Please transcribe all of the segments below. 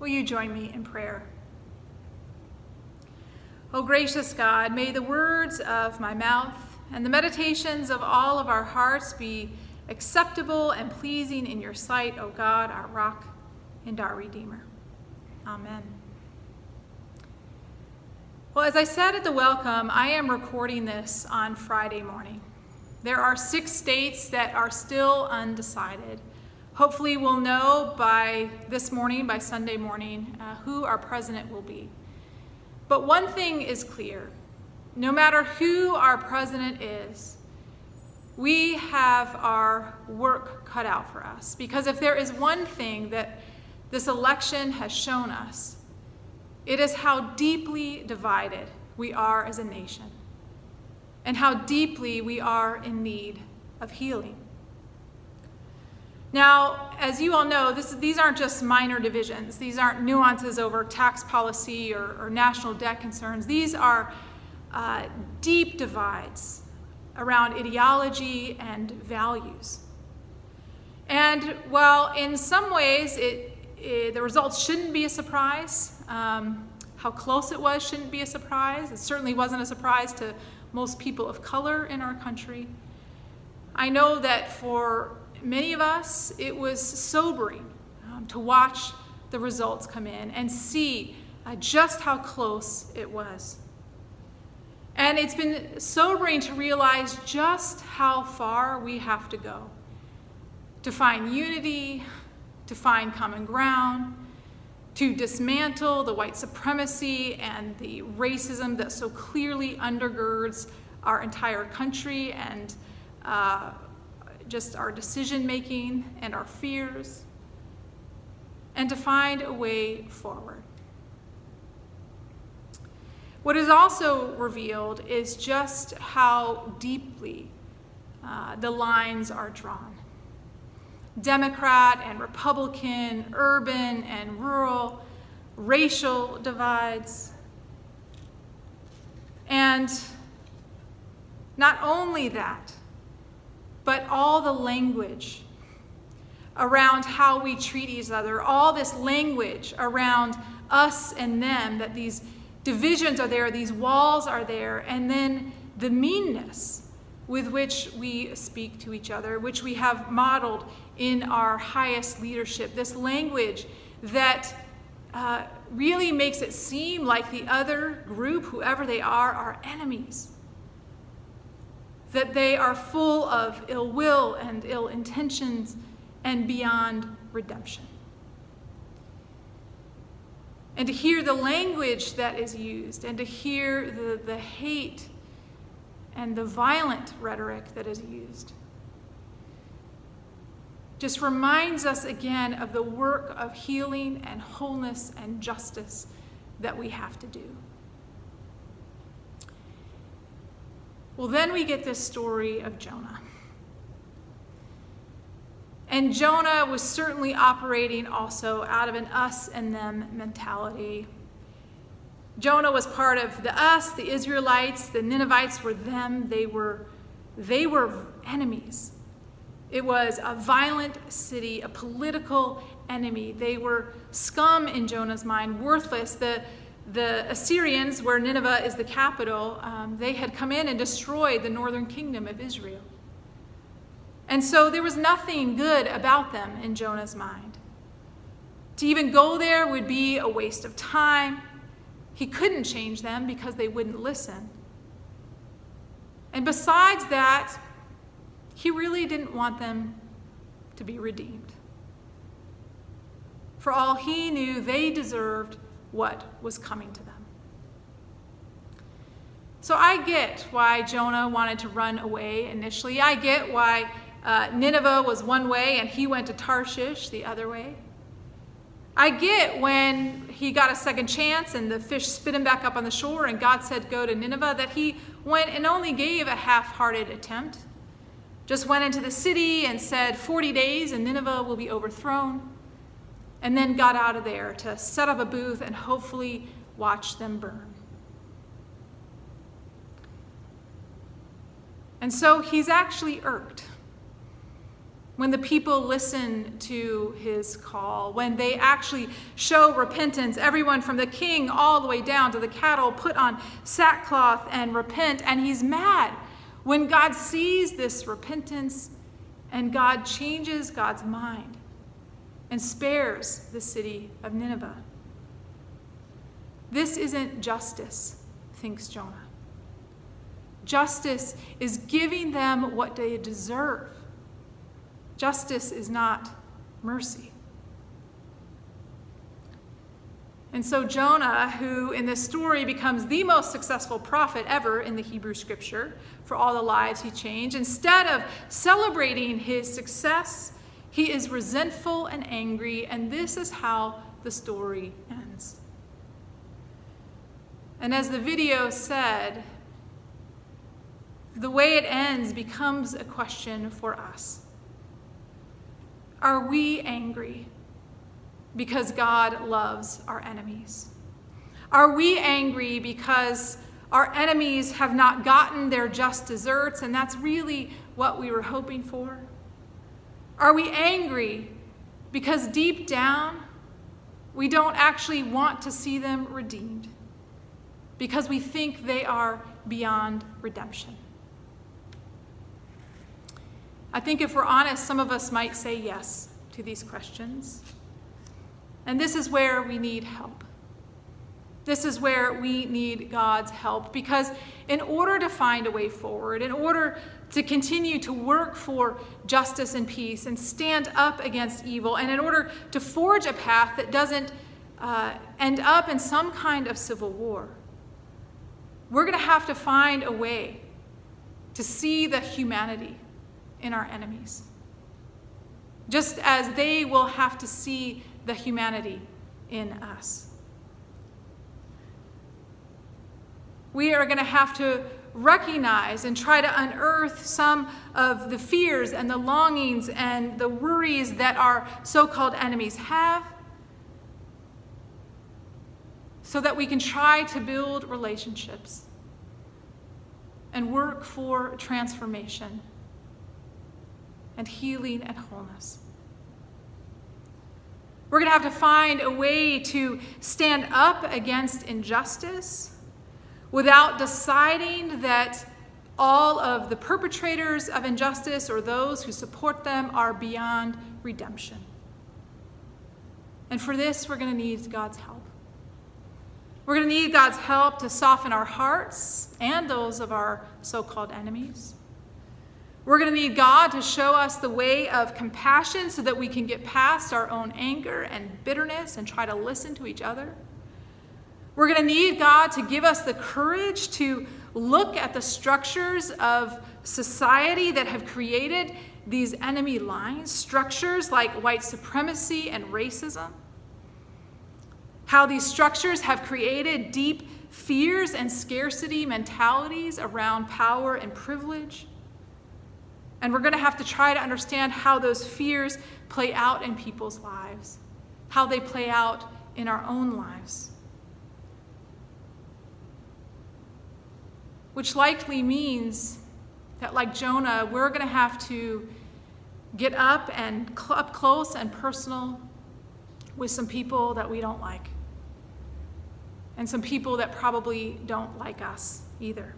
Will you join me in prayer? O gracious God, may the words of my mouth and the meditations of all of our hearts be acceptable and pleasing in your sight, O God, our rock and our Redeemer. Amen. Well, as I said at the welcome, I am recording this on Friday morning. There are six states that are still undecided. Hopefully, we'll know by this morning, by Sunday morning, uh, who our president will be. But one thing is clear no matter who our president is, we have our work cut out for us. Because if there is one thing that this election has shown us, it is how deeply divided we are as a nation and how deeply we are in need of healing. Now, as you all know, this, these aren't just minor divisions. These aren't nuances over tax policy or, or national debt concerns. These are uh, deep divides around ideology and values. And while in some ways it, it, the results shouldn't be a surprise, um, how close it was shouldn't be a surprise. It certainly wasn't a surprise to most people of color in our country. I know that for many of us, it was sobering um, to watch the results come in and see uh, just how close it was. And it's been sobering to realize just how far we have to go to find unity, to find common ground, to dismantle the white supremacy and the racism that so clearly undergirds our entire country and uh, just our decision making and our fears, and to find a way forward. What is also revealed is just how deeply uh, the lines are drawn. Democrat and Republican, urban and rural, racial divides. And not only that, but all the language around how we treat each other, all this language around us and them, that these divisions are there, these walls are there, and then the meanness with which we speak to each other, which we have modeled in our highest leadership. This language that uh, really makes it seem like the other group, whoever they are, are enemies that they are full of ill will and ill intentions and beyond redemption. And to hear the language that is used, and to hear the, the hate and the violent rhetoric that is used, just reminds us again of the work of healing and wholeness and justice that we have to do. Well, then we get this story of Jonah. And Jonah was certainly operating also out of an us and them mentality. Jonah was part of the us, the Israelites, the Ninevites were them. They were, they were enemies. It was a violent city, a political enemy. They were scum in Jonah's mind, worthless. The, the Assyrians, where Nineveh is the capital, um, they had come in and destroyed the northern kingdom of Israel. And so there was nothing good about them in Jonah's mind. To even go there would be a waste of time. He couldn't change them because they wouldn't listen. And besides that, he really didn't want them to be redeemed. For all he knew, they deserved what was coming to them. So I get why Jonah wanted to run away initially. I get why uh, Nineveh was one way and he went to Tarshish the other way. I get when he got a second chance and the fish spit him back up on the shore and God said, Go to Nineveh, that he went and only gave a half hearted attempt. Just went into the city and said, 40 days and Nineveh will be overthrown and then got out of there to set up a booth and hopefully watch them burn. And so he's actually irked when the people listen to his call, when they actually show repentance, everyone from the king all the way down to the cattle put on sackcloth and repent, and he's mad. When God sees this repentance and God changes God's mind and spares the city of Nineveh. This isn't justice, thinks Jonah. Justice is giving them what they deserve Justice is not mercy. And so Jonah, who in this story becomes the most successful prophet ever in the Hebrew scripture for all the lives he changed, instead of celebrating his success, he is resentful and angry, and this is how the story ends. And as the video said, the way it ends becomes a question for us. Are we angry because God loves our enemies? Are we angry because our enemies have not gotten their just deserts and that's really what we were hoping for? Are we angry because deep down we don't actually want to see them redeemed because we think they are beyond redemption? I think if we're honest, some of us might say yes to these questions. And this is where we need help. This is where we need God's help because, in order to find a way forward, in order to continue to work for justice and peace and stand up against evil, and in order to forge a path that doesn't uh, end up in some kind of civil war, we're going to have to find a way to see the humanity in our enemies. Just as they will have to see the humanity in us. We are going to have to recognize and try to unearth some of the fears and the longings and the worries that our so called enemies have so that we can try to build relationships and work for transformation and healing and wholeness. We're going to have to find a way to stand up against injustice without deciding that all of the perpetrators of injustice or those who support them are beyond redemption. And for this, we're going to need God's help. We're going to need God's help to soften our hearts and those of our so called enemies. We're going to need God to show us the way of compassion so that we can get past our own anger and bitterness and try to listen to each other. We're going to need God to give us the courage to look at the structures of society that have created these enemy lines, structures like white supremacy and racism. How these structures have created deep fears and scarcity mentalities around power and privilege. And we're going to have to try to understand how those fears play out in people's lives, how they play out in our own lives. Which likely means that, like Jonah, we're going to have to get up and cl- up close and personal with some people that we don't like, and some people that probably don't like us either.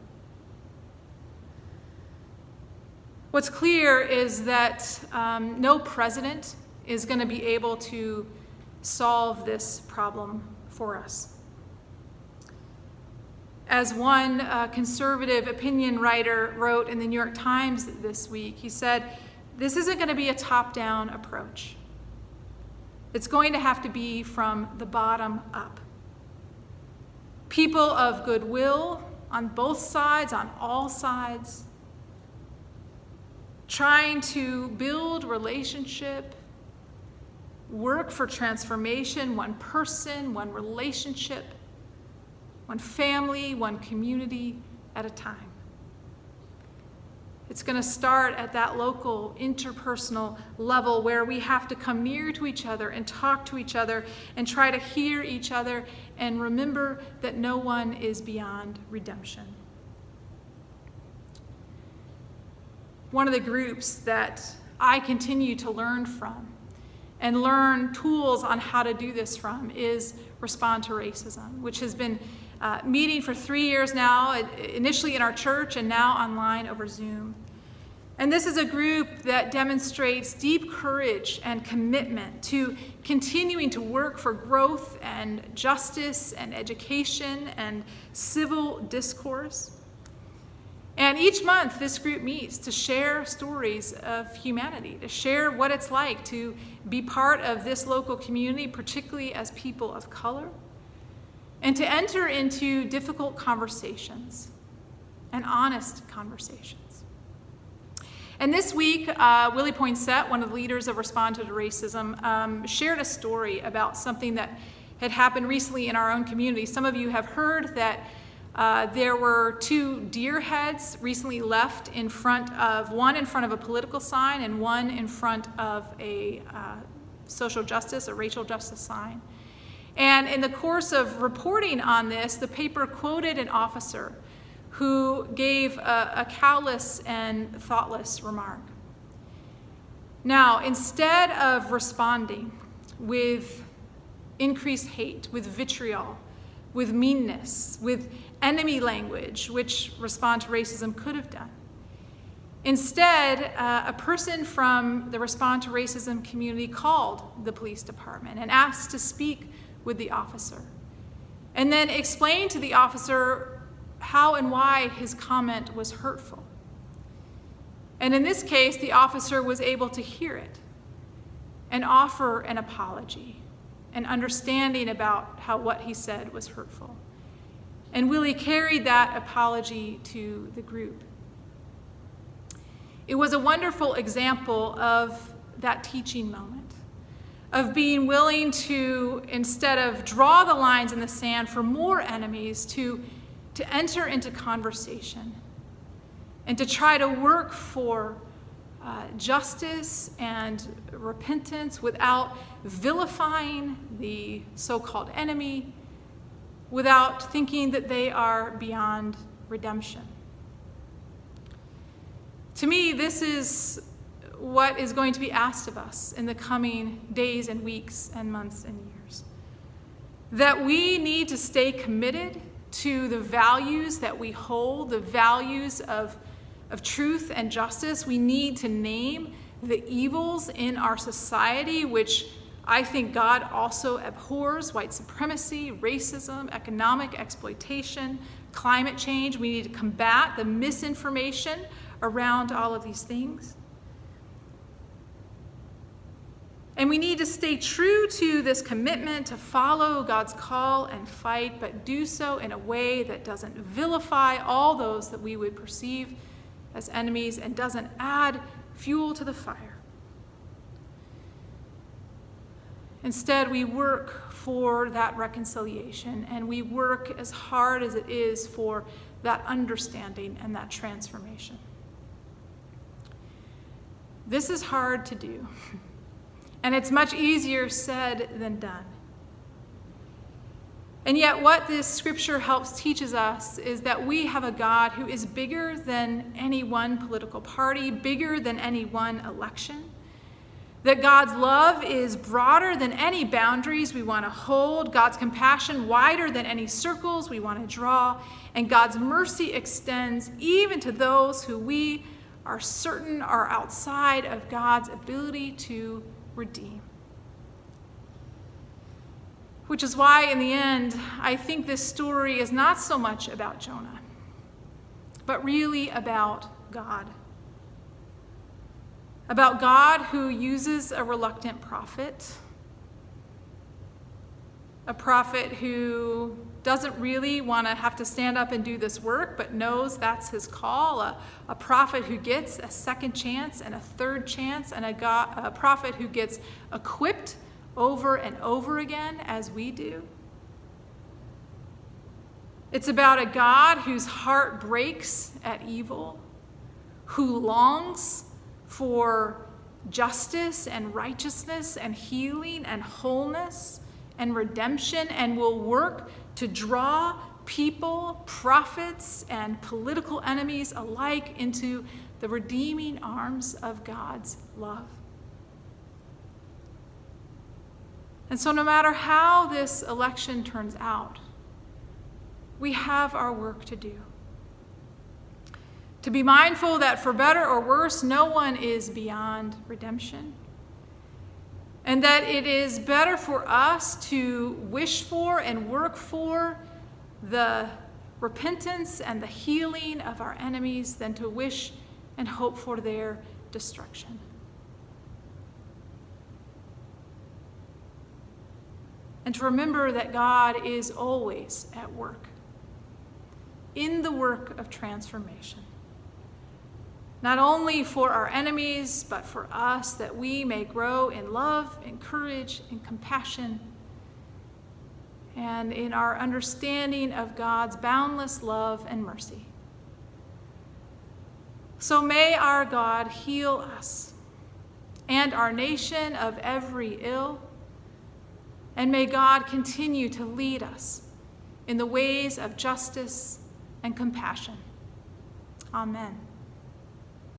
What's clear is that um, no president is going to be able to solve this problem for us. As one uh, conservative opinion writer wrote in the New York Times this week, he said, This isn't going to be a top down approach. It's going to have to be from the bottom up. People of goodwill on both sides, on all sides, trying to build relationship, work for transformation, one person, one relationship, one family, one community at a time. It's going to start at that local, interpersonal level where we have to come near to each other and talk to each other and try to hear each other and remember that no one is beyond redemption. one of the groups that I continue to learn from and learn tools on how to do this from is Respond to Racism, which has been uh, meeting for three years now, initially in our church and now online over Zoom. And this is a group that demonstrates deep courage and commitment to continuing to work for growth and justice and education and civil discourse. And each month, this group meets to share stories of humanity, to share what it's like to be part of this local community, particularly as people of color, and to enter into difficult conversations and honest conversations. And this week, uh, Willie Poinsett, one of the leaders of Respond to Racism, um, shared a story about something that had happened recently in our own community. Some of you have heard that uh, there were two deer heads recently left in front of one in front of a political sign and one in front of a uh, social justice, a racial justice sign. And in the course of reporting on this, the paper quoted an officer who gave a, a callous and thoughtless remark. Now, instead of responding with increased hate, with vitriol, with meanness, with enemy language, which Respond to Racism could have done. Instead, uh, a person from the Respond to Racism community called the police department and asked to speak with the officer, and then explain to the officer how and why his comment was hurtful. And in this case, the officer was able to hear it and offer an apology, an understanding about how what he said was hurtful. And Willie carried that apology to the group. It was a wonderful example of that teaching moment, of being willing to, instead of draw the lines in the sand for more enemies, to, to enter into conversation and to try to work for uh, justice and repentance without vilifying the so called enemy without thinking that they are beyond redemption. To me, this is what is going to be asked of us in the coming days and weeks and months and years. That we need to stay committed to the values that we hold, the values of, of truth and justice. We need to name the evils in our society which I think God also abhors white supremacy, racism, economic exploitation, climate change. We need to combat the misinformation around all of these things. And we need to stay true to this commitment to follow God's call and fight, but do so in a way that doesn't vilify all those that we would perceive as enemies and doesn't add fuel to the fire. Instead, we work for that reconciliation and we work as hard as it is for that understanding and that transformation. This is hard to do, and it's much easier said than done. And yet, what this scripture helps teaches us is that we have a God who is bigger than any one political party, bigger than any one election that God's love is broader than any boundaries we want to hold, God's compassion wider than any circles we want to draw, and God's mercy extends even to those who we are certain are outside of God's ability to redeem. Which is why, in the end, I think this story is not so much about Jonah, but really about God about God who uses a reluctant prophet, a prophet who doesn't really want to have to stand up and do this work, but knows that's his call, a, a prophet who gets a second chance and a third chance, and a, God, a prophet who gets equipped over and over again as we do. It's about a God whose heart breaks at evil, who longs for justice and righteousness and healing and wholeness and redemption and will work to draw people, prophets, and political enemies alike into the redeeming arms of God's love. And so, no matter how this election turns out, we have our work to do. To be mindful that for better or worse, no one is beyond redemption. And that it is better for us to wish for and work for the repentance and the healing of our enemies than to wish and hope for their destruction. And to remember that God is always at work, in the work of transformation. Not only for our enemies, but for us, that we may grow in love and courage and compassion and in our understanding of God's boundless love and mercy. So may our God heal us and our nation of every ill, and may God continue to lead us in the ways of justice and compassion. Amen.